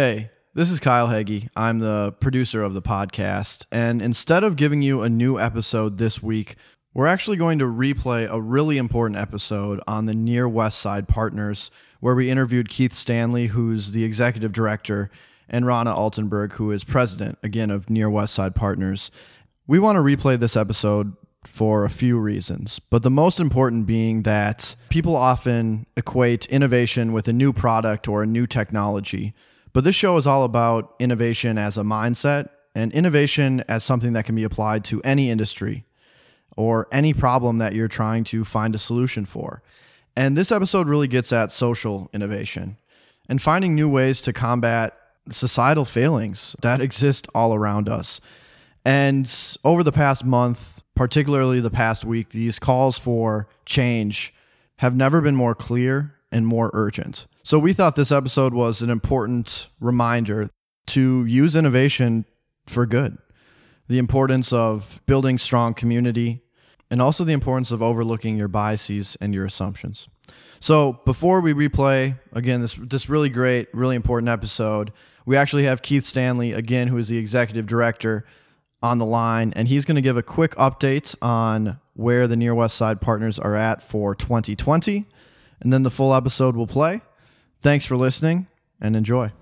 Hey, this is Kyle Heggie. I'm the producer of the podcast. And instead of giving you a new episode this week, we're actually going to replay a really important episode on the Near West Side Partners, where we interviewed Keith Stanley, who's the executive director, and Rana Altenburg, who is president, again, of Near West Side Partners. We want to replay this episode for a few reasons, but the most important being that people often equate innovation with a new product or a new technology. But this show is all about innovation as a mindset and innovation as something that can be applied to any industry or any problem that you're trying to find a solution for. And this episode really gets at social innovation and finding new ways to combat societal failings that exist all around us. And over the past month, particularly the past week, these calls for change have never been more clear and more urgent. So we thought this episode was an important reminder to use innovation for good. The importance of building strong community and also the importance of overlooking your biases and your assumptions. So before we replay again this this really great, really important episode, we actually have Keith Stanley again, who is the executive director, on the line, and he's going to give a quick update on where the Near West Side partners are at for 2020, and then the full episode will play. Thanks for listening and enjoy.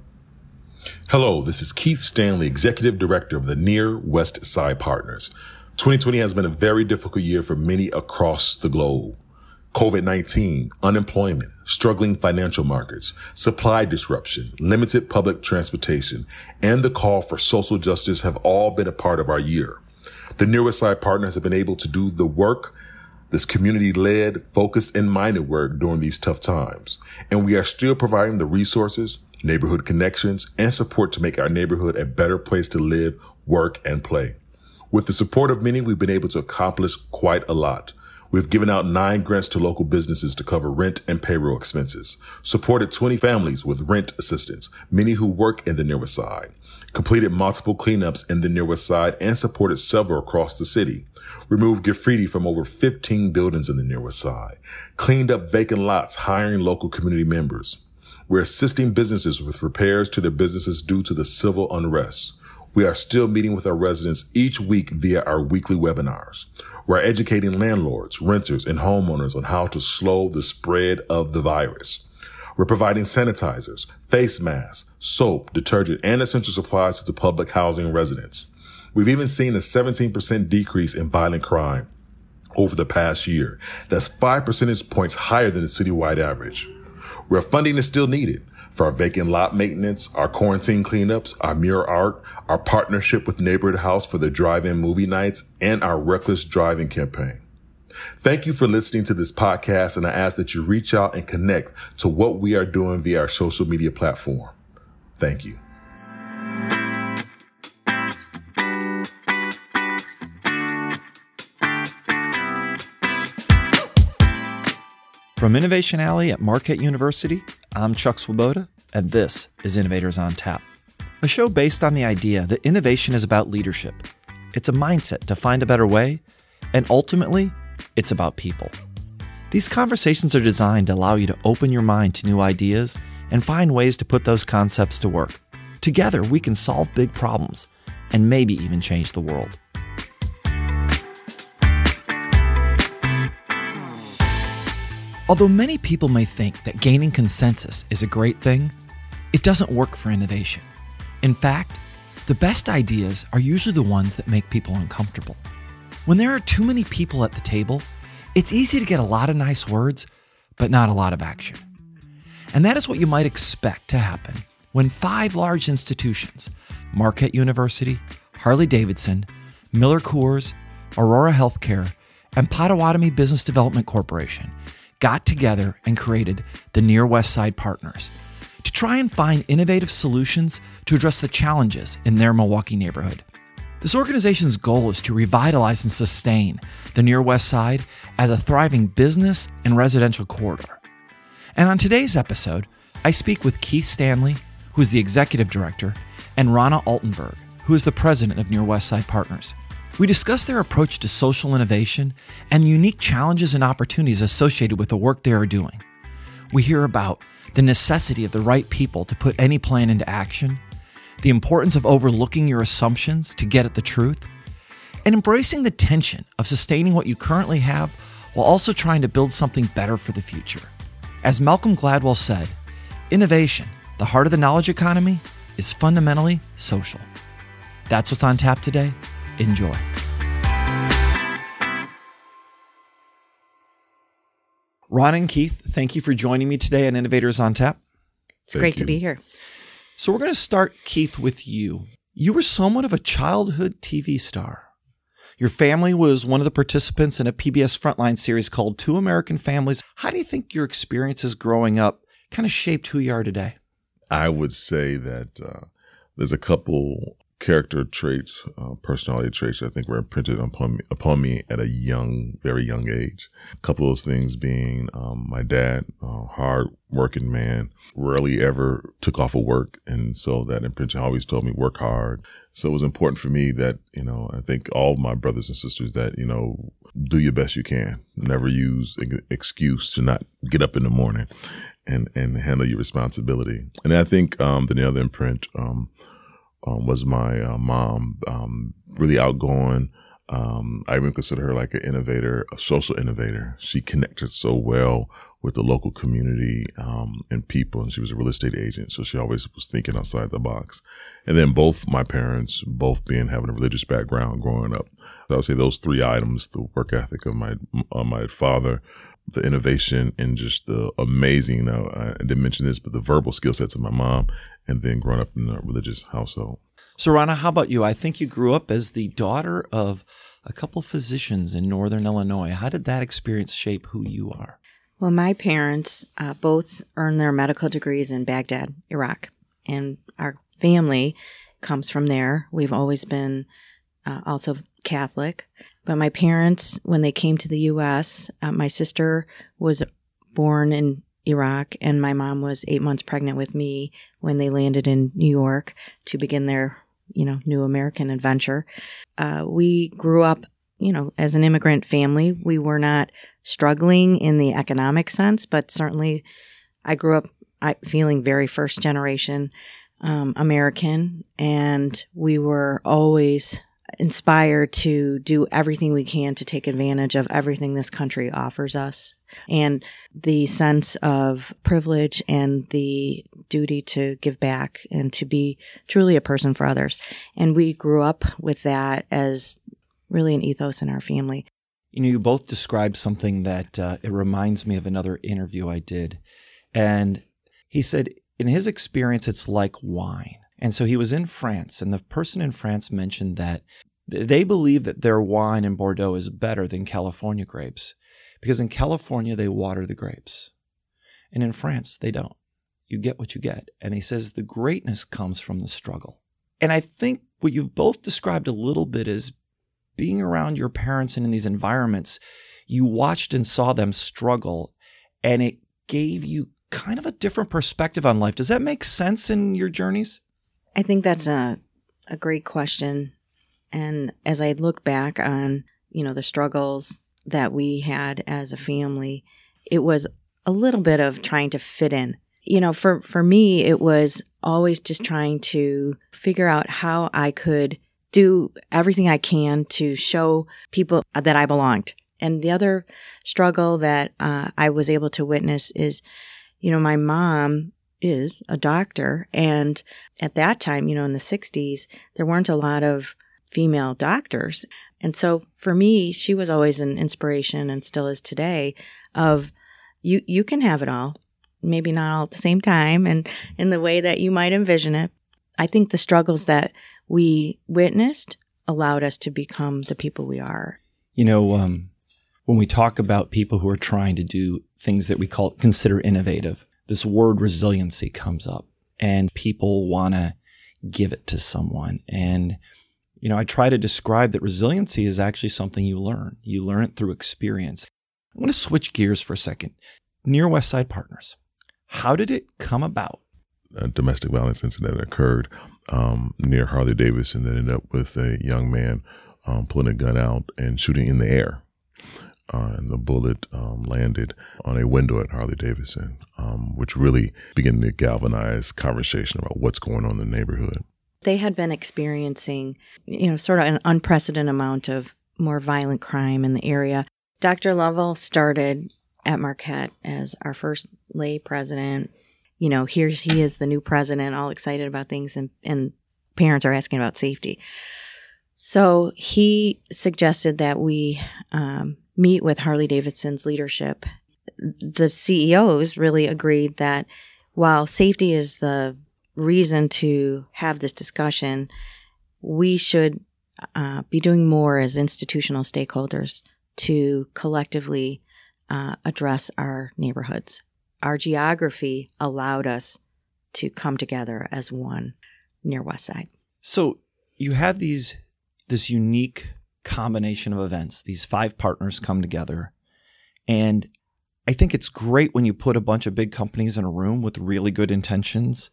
Hello, this is Keith Stanley, Executive Director of the Near West Side Partners. 2020 has been a very difficult year for many across the globe. COVID-19, unemployment, struggling financial markets, supply disruption, limited public transportation, and the call for social justice have all been a part of our year. The Near West Side Partners have been able to do the work this community led, focused, and minded work during these tough times. And we are still providing the resources, neighborhood connections, and support to make our neighborhood a better place to live, work, and play. With the support of many, we've been able to accomplish quite a lot. We've given out nine grants to local businesses to cover rent and payroll expenses, supported 20 families with rent assistance, many who work in the Near West Side, completed multiple cleanups in the Near West Side and supported several across the city, removed graffiti from over 15 buildings in the Near West Side, cleaned up vacant lots, hiring local community members. We're assisting businesses with repairs to their businesses due to the civil unrest. We are still meeting with our residents each week via our weekly webinars. We're educating landlords, renters, and homeowners on how to slow the spread of the virus. We're providing sanitizers, face masks, soap, detergent, and essential supplies to the public housing residents. We've even seen a 17% decrease in violent crime over the past year. That's five percentage points higher than the citywide average. Where funding is still needed for our vacant lot maintenance, our quarantine cleanups, our mirror art, our partnership with Neighborhood House for the drive-in movie nights, and our reckless driving campaign. Thank you for listening to this podcast, and I ask that you reach out and connect to what we are doing via our social media platform. Thank you. From Innovation Alley at Marquette University, I'm Chuck Swoboda, and this is Innovators on Tap, a show based on the idea that innovation is about leadership. It's a mindset to find a better way, and ultimately, it's about people. These conversations are designed to allow you to open your mind to new ideas and find ways to put those concepts to work. Together, we can solve big problems and maybe even change the world. Although many people may think that gaining consensus is a great thing, it doesn't work for innovation. In fact, the best ideas are usually the ones that make people uncomfortable. When there are too many people at the table, it's easy to get a lot of nice words, but not a lot of action. And that is what you might expect to happen when five large institutions Marquette University, Harley Davidson, Miller Coors, Aurora Healthcare, and Potawatomi Business Development Corporation got together and created the Near West Side Partners to try and find innovative solutions to address the challenges in their Milwaukee neighborhood. This organization's goal is to revitalize and sustain the Near West Side as a thriving business and residential corridor. And on today's episode, I speak with Keith Stanley, who is the executive director, and Rana Altenburg, who is the president of Near West Side Partners. We discuss their approach to social innovation and the unique challenges and opportunities associated with the work they are doing. we hear about the necessity of the right people to put any plan into action, the importance of overlooking your assumptions to get at the truth, and embracing the tension of sustaining what you currently have while also trying to build something better for the future. As Malcolm Gladwell said, innovation, the heart of the knowledge economy, is fundamentally social. That's what's on tap today. Enjoy. Ron and Keith, thank you for joining me today on Innovators on Tap. It's Thank great you. to be here. So, we're going to start, Keith, with you. You were somewhat of a childhood TV star. Your family was one of the participants in a PBS Frontline series called Two American Families. How do you think your experiences growing up kind of shaped who you are today? I would say that uh, there's a couple character traits, uh, personality traits I think were imprinted upon me, upon me at a young, very young age. A couple of those things being um, my dad, uh, hard working man, rarely ever took off of work. And so that imprinted always told me work hard. So it was important for me that, you know, I think all my brothers and sisters that, you know, do your best you can. Never use an excuse to not get up in the morning and, and handle your responsibility. And I think um, the other imprint um, um, was my uh, mom, um, really outgoing. Um, I even consider her like an innovator, a social innovator. She connected so well with the local community um, and people, and she was a real estate agent, so she always was thinking outside the box. And then both my parents, both being having a religious background growing up, so I would say those three items: the work ethic of my of my father, the innovation and just the amazing, you know, I didn't mention this, but the verbal skill sets of my mom and then growing up in a religious household. So, Rana, how about you? I think you grew up as the daughter of a couple physicians in Northern Illinois. How did that experience shape who you are? Well, my parents uh, both earned their medical degrees in Baghdad, Iraq, and our family comes from there. We've always been uh, also Catholic. But my parents, when they came to the U.S., uh, my sister was born in Iraq, and my mom was eight months pregnant with me when they landed in New York to begin their, you know, new American adventure. Uh, we grew up, you know, as an immigrant family. We were not struggling in the economic sense, but certainly I grew up I, feeling very first generation um, American, and we were always inspired to do everything we can to take advantage of everything this country offers us. And the sense of privilege and the duty to give back and to be truly a person for others. And we grew up with that as really an ethos in our family. You know, you both described something that uh, it reminds me of another interview I did. And he said, in his experience, it's like wine. And so he was in France, and the person in France mentioned that they believe that their wine in Bordeaux is better than California grapes because in California they water the grapes. And in France, they don't. You get what you get. And he says the greatness comes from the struggle. And I think what you've both described a little bit is being around your parents and in these environments, you watched and saw them struggle, and it gave you kind of a different perspective on life. Does that make sense in your journeys? I think that's a a great question. And as I look back on, you know, the struggles that we had as a family, it was a little bit of trying to fit in. You know, for for me it was always just trying to figure out how I could do everything I can to show people that I belonged. And the other struggle that uh, I was able to witness is, you know, my mom is a doctor. And at that time, you know, in the 60s, there weren't a lot of female doctors. And so for me, she was always an inspiration and still is today of you you can have it all. Maybe not all at the same time and in the way that you might envision it. I think the struggles that we witnessed allowed us to become the people we are. You know, um, when we talk about people who are trying to do things that we call consider innovative, this word resiliency comes up and people want to give it to someone. And, you know, I try to describe that resiliency is actually something you learn. You learn it through experience. I want to switch gears for a second. Near West Side Partners, how did it come about? A domestic violence incident occurred um, near Harley Davidson that ended up with a young man um, pulling a gun out and shooting in the air. uh, and the bullet um, landed on a window at Harley Davidson, um, which really began to galvanize conversation about what's going on in the neighborhood. They had been experiencing, you know, sort of an unprecedented amount of more violent crime in the area. Dr. Lovell started at Marquette as our first lay president. You know, here he is, the new president, all excited about things, and, and parents are asking about safety. So he suggested that we um, meet with Harley Davidson's leadership. The CEOs really agreed that while safety is the reason to have this discussion, we should uh, be doing more as institutional stakeholders to collectively uh, address our neighborhoods. Our geography allowed us to come together as one near West Side. So you have these this unique combination of events. These five partners come together, and I think it's great when you put a bunch of big companies in a room with really good intentions.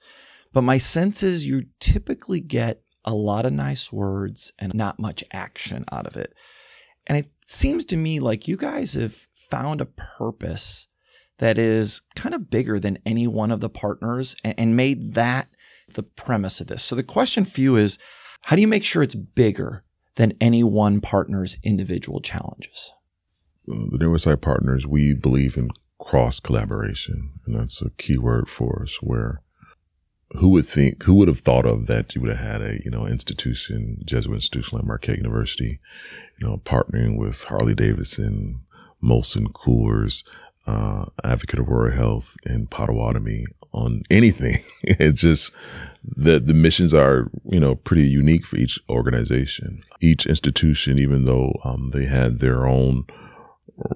But my sense is you typically get a lot of nice words and not much action out of it. And it seems to me like you guys have found a purpose that is kind of bigger than any one of the partners and, and made that the premise of this. So the question for you is how do you make sure it's bigger than any one partner's individual challenges? Uh, the West Partners, we believe in cross collaboration, and that's a key word for us. Where who would think, who would have thought of that you would have had a you know institution, Jesuit institution like Marquette University, you know, partnering with Harley Davidson, Molson Coors, uh, Advocate Aurora Health, and Potawatomi on anything. it's just the the missions are you know pretty unique for each organization, each institution. Even though um, they had their own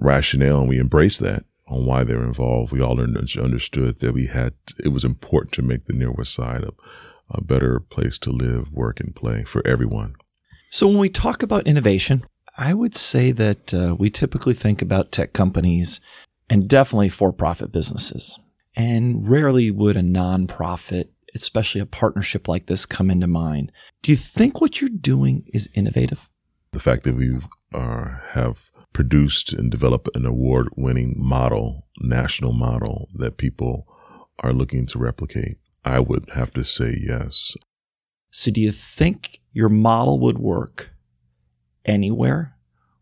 rationale, and we embraced that on why they're involved. We all understood that we had it was important to make the Near West Side a, a better place to live, work, and play for everyone. So when we talk about innovation, I would say that uh, we typically think about tech companies and definitely for-profit businesses. And rarely would a nonprofit, especially a partnership like this, come into mind. Do you think what you're doing is innovative? The fact that we uh, have produced and developed an award winning model, national model that people are looking to replicate, I would have to say yes. So, do you think your model would work anywhere?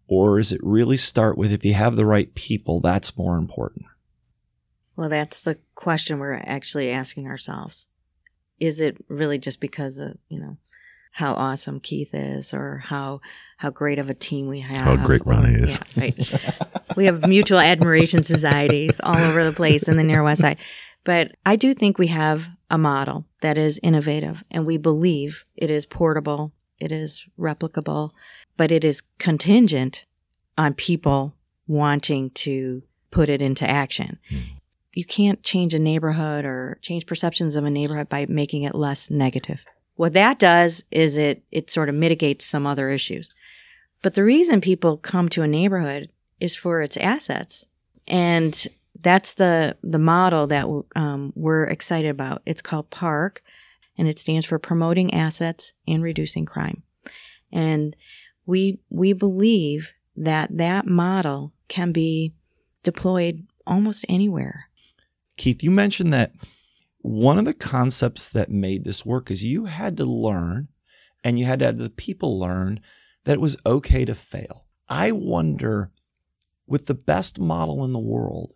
Or is it really start with if you have the right people, that's more important? Well, that's the question we're actually asking ourselves. Is it really just because of, you know, how awesome Keith is or how how great of a team we have. How great Ronnie is. Yeah, right. we have mutual admiration societies all over the place in the near west side. But I do think we have a model that is innovative and we believe it is portable, it is replicable, but it is contingent on people wanting to put it into action. Mm you can't change a neighborhood or change perceptions of a neighborhood by making it less negative. What that does is it it sort of mitigates some other issues. But the reason people come to a neighborhood is for its assets, and that's the the model that um, we're excited about. It's called PARC, and it stands for Promoting Assets and Reducing Crime. And we we believe that that model can be deployed almost anywhere. Keith, you mentioned that one of the concepts that made this work is you had to learn and you had to have the people learn that it was okay to fail. I wonder, with the best model in the world,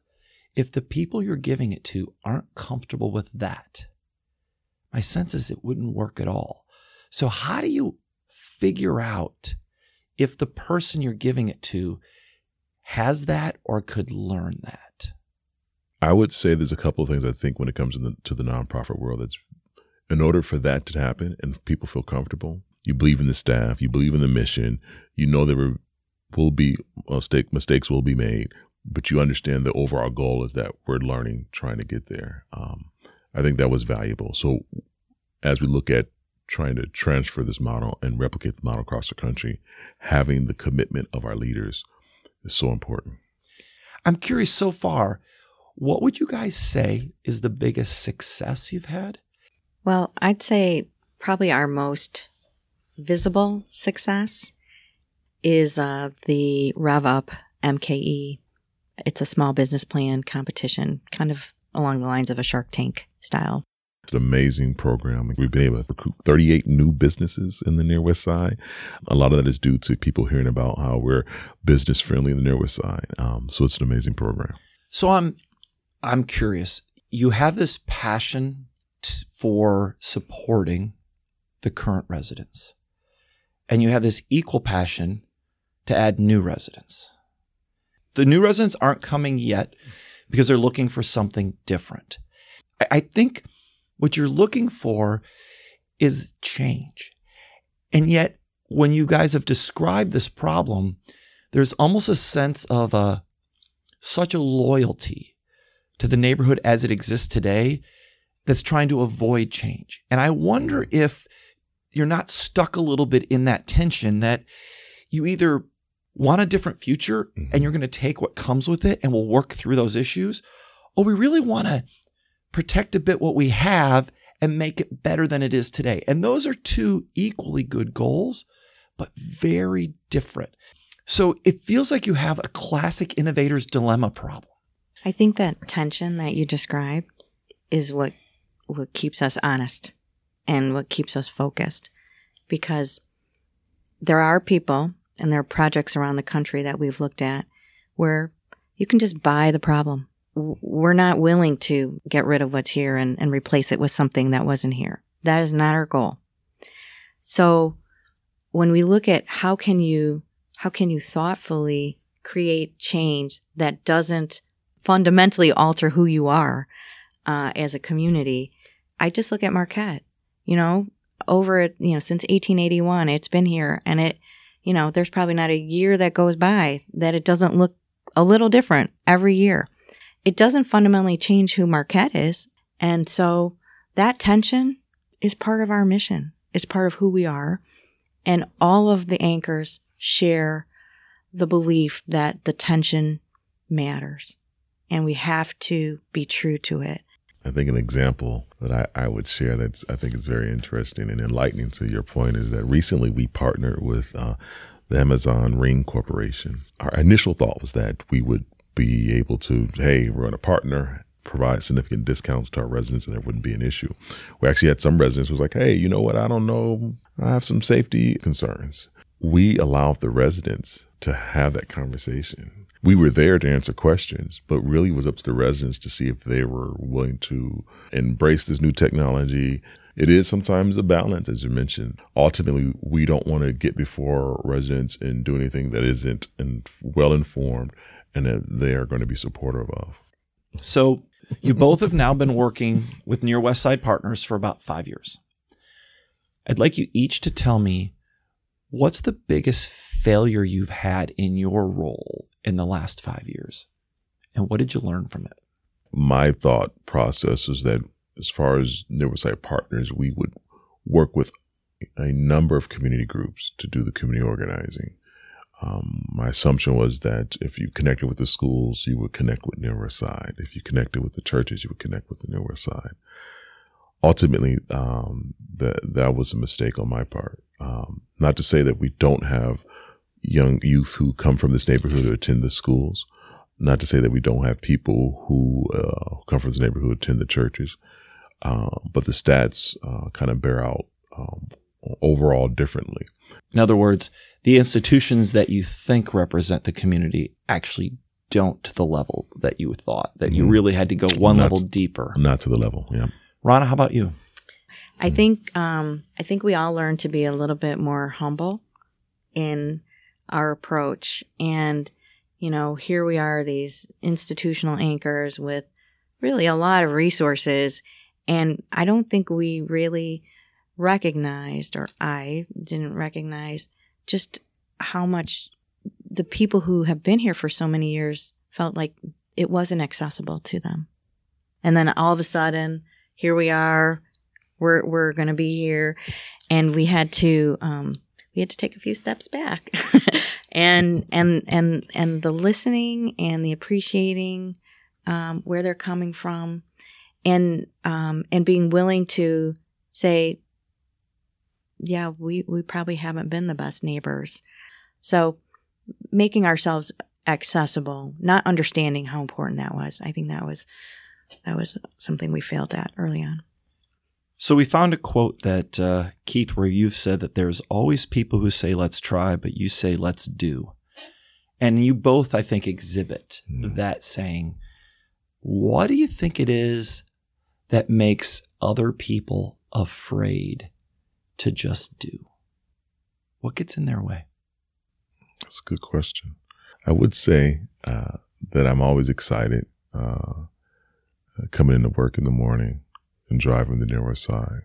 if the people you're giving it to aren't comfortable with that. My sense is it wouldn't work at all. So, how do you figure out if the person you're giving it to has that or could learn that? I would say there's a couple of things I think when it comes to the, to the nonprofit world. That's in order for that to happen and people feel comfortable, you believe in the staff, you believe in the mission, you know there will be mistake, mistakes will be made, but you understand the overall goal is that we're learning, trying to get there. Um, I think that was valuable. So as we look at trying to transfer this model and replicate the model across the country, having the commitment of our leaders is so important. I'm curious so far what would you guys say is the biggest success you've had? Well, I'd say probably our most visible success is uh, the Rev Up MKE. It's a small business plan competition, kind of along the lines of a Shark Tank style. It's an amazing program. We've been able to recruit 38 new businesses in the Near West Side. A lot of that is due to people hearing about how we're business friendly in the Near West Side. Um, so it's an amazing program. So I'm I'm curious. You have this passion t- for supporting the current residents, and you have this equal passion to add new residents. The new residents aren't coming yet because they're looking for something different. I, I think what you're looking for is change. And yet, when you guys have described this problem, there's almost a sense of a such a loyalty to the neighborhood as it exists today that's trying to avoid change. And I wonder if you're not stuck a little bit in that tension that you either want a different future Mhm. and you're going to take what comes with it and we'll work through those issues, or we really want to protect a bit what we have and make it better than it is today. And those are two equally good goals, but very different. So it feels like you have a classic innovator's dilemma problem. I think that tension that you described is what what keeps us honest and what keeps us focused because there are people and there are projects around the country that we've looked at where you can just buy the problem. We're not willing to get rid of what's here and, and replace it with something that wasn't here. That is not our goal. So when we look at how can you how can you thoughtfully create change that doesn't fundamentally alter who you are uh, as a community. I just look at Marquette. You know, over it, you know, since 1881, it's been here, and it, you know, there's probably not a year that goes by that it doesn't look a little different every year. It doesn't fundamentally change who Marquette is, and so that tension is part of our mission. It's part of who we are, and all of the anchors share the belief that the tension matters and we have to be true to it. I think an example that I, I would share that's I think is very interesting and enlightening to your point is that recently we partnered with uh, the Amazon Ring Corporation. Our initial thought was that we would be able to, hey, we're going to partner, provide significant discounts to our residents, and there wouldn't be an issue. We actually had some residents who was like, hey, you know what? I don't know. I have some safety concerns. We allowed the residents to have that conversation we were there to answer questions, but really was up to the residents to see if they were willing to embrace this new technology. It is sometimes a balance, as you mentioned. Ultimately, we don't want to get before residents and do anything that isn't in, well informed and that they are going to be supportive of. So you both have now been working with Near West Side Partners for about five years. I'd like you each to tell me what's the biggest failure you've had in your role in the last five years? And what did you learn from it? My thought process was that as far as Side Partners, we would work with a number of community groups to do the community organizing. Um, my assumption was that if you connected with the schools, you would connect with Near West Side. If you connected with the churches, you would connect with the Near West Side. Ultimately, um, that that was a mistake on my part. Um, not to say that we don't have young youth who come from this neighborhood to attend the schools. Not to say that we don't have people who uh, come from this neighborhood who attend the churches. Uh, but the stats uh, kind of bear out um, overall differently. In other words, the institutions that you think represent the community actually don't to the level that you thought, that you Mhm. really had to go one Not- level deeper. Not to the level, yeah. Rana, how about you? I think um, I think we all learn to be a little bit more humble in our approach, and you know, here we are, these institutional anchors with really a lot of resources, and I don't think we really recognized, or I didn't recognize, just how much the people who have been here for so many years felt like it wasn't accessible to them, and then all of a sudden, here we are. We're we're going to be here. And we had to um we had to take a few steps back and and and and the listening and the appreciating um where they're coming from and um and being willing to say yeah we we probably haven't been the best neighbors so making ourselves accessible, not understanding how important that was. I think that was that was something we failed at early on. So we found a quote that uh, Keith, where you've said that there's always people who say let's try, but you say let's do, and you both, I think, exhibit mm. that saying. What do you think it is that makes other people afraid to just do? What gets in their way? That's a good question. I would say uh, that I'm always excited uh, coming into work in the morning and driving the West Side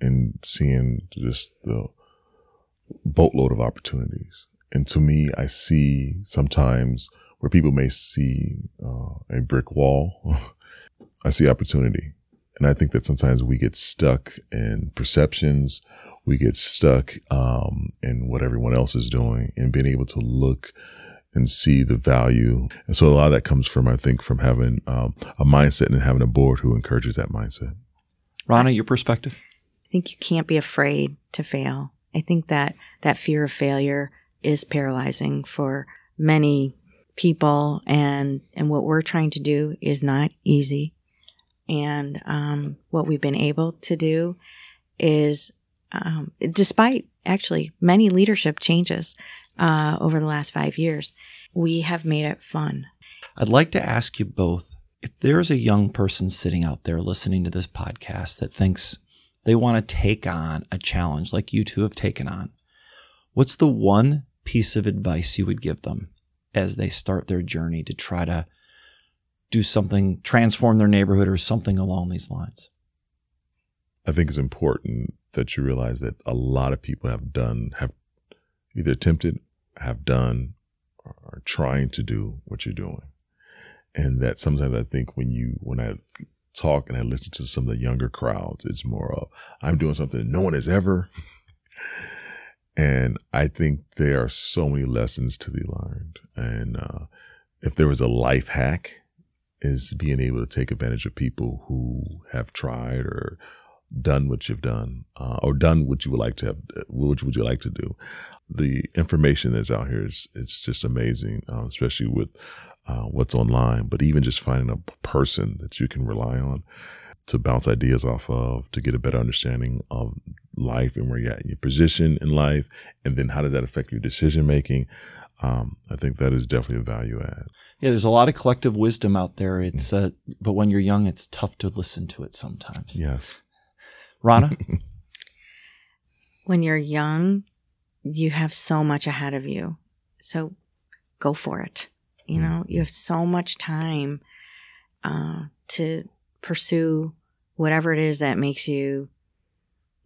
and seeing just the boatload of opportunities. And to me, I see sometimes where people may see uh, a brick wall, I see opportunity. And I think that sometimes we get stuck in perceptions. We get stuck um, in what everyone else is doing and being able to look and see the value. And so a lot of that comes from, I think, from having um, a mindset and having a board who encourages that mindset. Rana, your perspective? I think you can't be afraid to fail. I think that that fear of failure is paralyzing for many people and and what we're trying to do is not easy and um, what we've been able to do is um, despite actually many leadership changes uh, over the last five years we have made it fun i'd like to ask you both if there's a young person sitting out there listening to this podcast that thinks they want to take on a challenge like you two have taken on what's the one piece of advice you would give them as they start their journey to try to do something, transform their neighborhood or something along these lines? I think it's important that you realize that a lot of people have done, have either attempted, have done, or are trying to do what you're doing. And that sometimes I think when you, when I talk and I listen to some of the younger crowds, it's more of, I'm doing something no one has ever. And I think there are so many lessons to be learned. And uh, if there was a life hack, is being able to take advantage of people who have tried or done what you've done, uh, or done what you would like to have, what would you like to do. The information that's out here is it's just amazing, uh, especially with uh, what's online. But even just finding a person that you can rely on to bounce ideas off of, to get a better understanding of life and where you're at in your position in life, and then how does that affect your decision making. Um, I think that is definitely a value add. Yeah, there's a lot of collective wisdom out there. It's uh, but when you're young, it's tough to listen to it sometimes. Yes, Rana. when you're young, you have so much ahead of you, so go for it. You know, you have so much time uh, to pursue whatever it is that makes you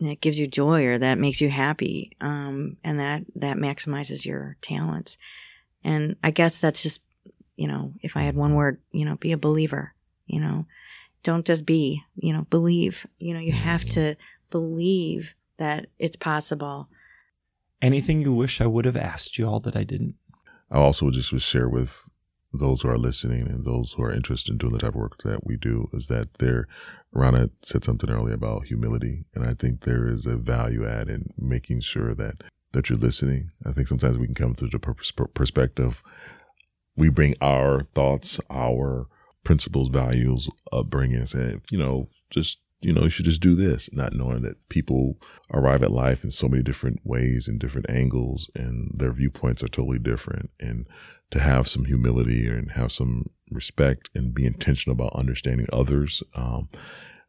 that gives you joy or that makes you happy um, and that that maximizes your talents. And i guess that's just you know if i had one word you know be a believer you know. Don't just be you know believe. You know you have to believe that it's possible. Anything you wish i would have asked you all that i didn't? I also just would share with those who are listening and those who are interested in doing the type of work that we do is that there, Rana said something earlier about humility. And I think there is a value add in making sure that, that you're listening. I think sometimes we can come through the perspective. We bring our thoughts, our principles, values, upbringing, and say, you know, just you know, you should just do this, not knowing that people arrive at life in so many different ways and different angles and their viewpoints are totally different. And to have some humility and have some respect and be intentional about understanding others. Um,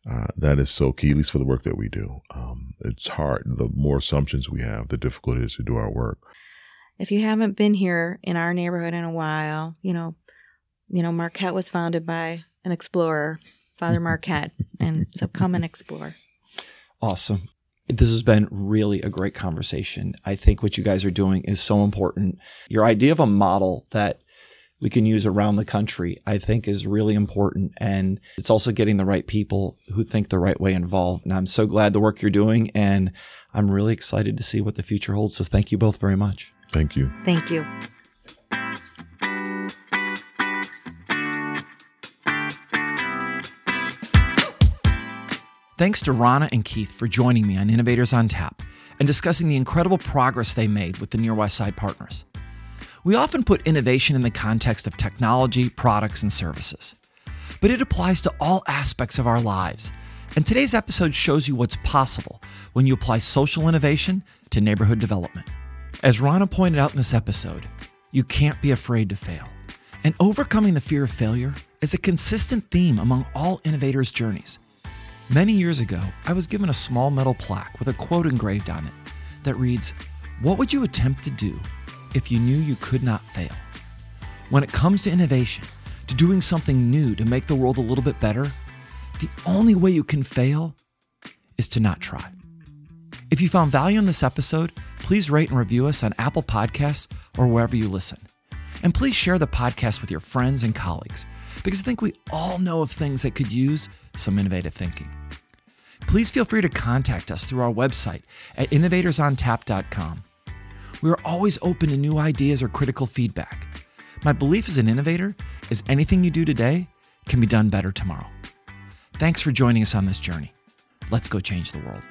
uh, that is so key, at least for the work that we do. Um, it's hard. The more assumptions we have, the difficult it is to do our work. If you haven't been here in our neighborhood in a while, you know, you know, Marquette was founded by an explorer, Father Marquette, and so come and explore. Awesome. This has been really a great conversation. I think what you guys are doing is so important. Your idea of a model that we can use around the country, I think is really important. And it's also getting the right people who think the right way involved. And I'm so glad the work you're doing. And I'm really excited to see what the future holds. So thank you both very much. Thank you. Thank you. Thanks to Rana and Keith for joining me on Innovators on Tap and discussing the incredible progress they made with the Near West Side partners. We often put innovation in the context of technology, products, and services. But it applies to all aspects of our lives. And today's episode shows you what's possible when you apply social innovation to neighborhood development. As Rana pointed out in this episode, you can't be afraid to fail. And overcoming the fear of failure is a consistent theme among all innovators' journeys. Many years ago, I was given a small metal plaque with a quote engraved on it that reads, What would you attempt to do if you knew you could not fail? When it comes to innovation, to doing something new to make the world a little bit better, the only way you can fail is to not try. If you found value in this episode, please rate and review us on Apple Podcasts or wherever you listen. And please share the podcast with your friends and colleagues because I think we all know of things that could use some innovative thinking. Please feel free to contact us through our website at innovatorsontap.com. We are always open to new ideas or critical feedback. My belief as an innovator is anything you do today can be done better tomorrow. Thanks for joining us on this journey. Let's go change the world.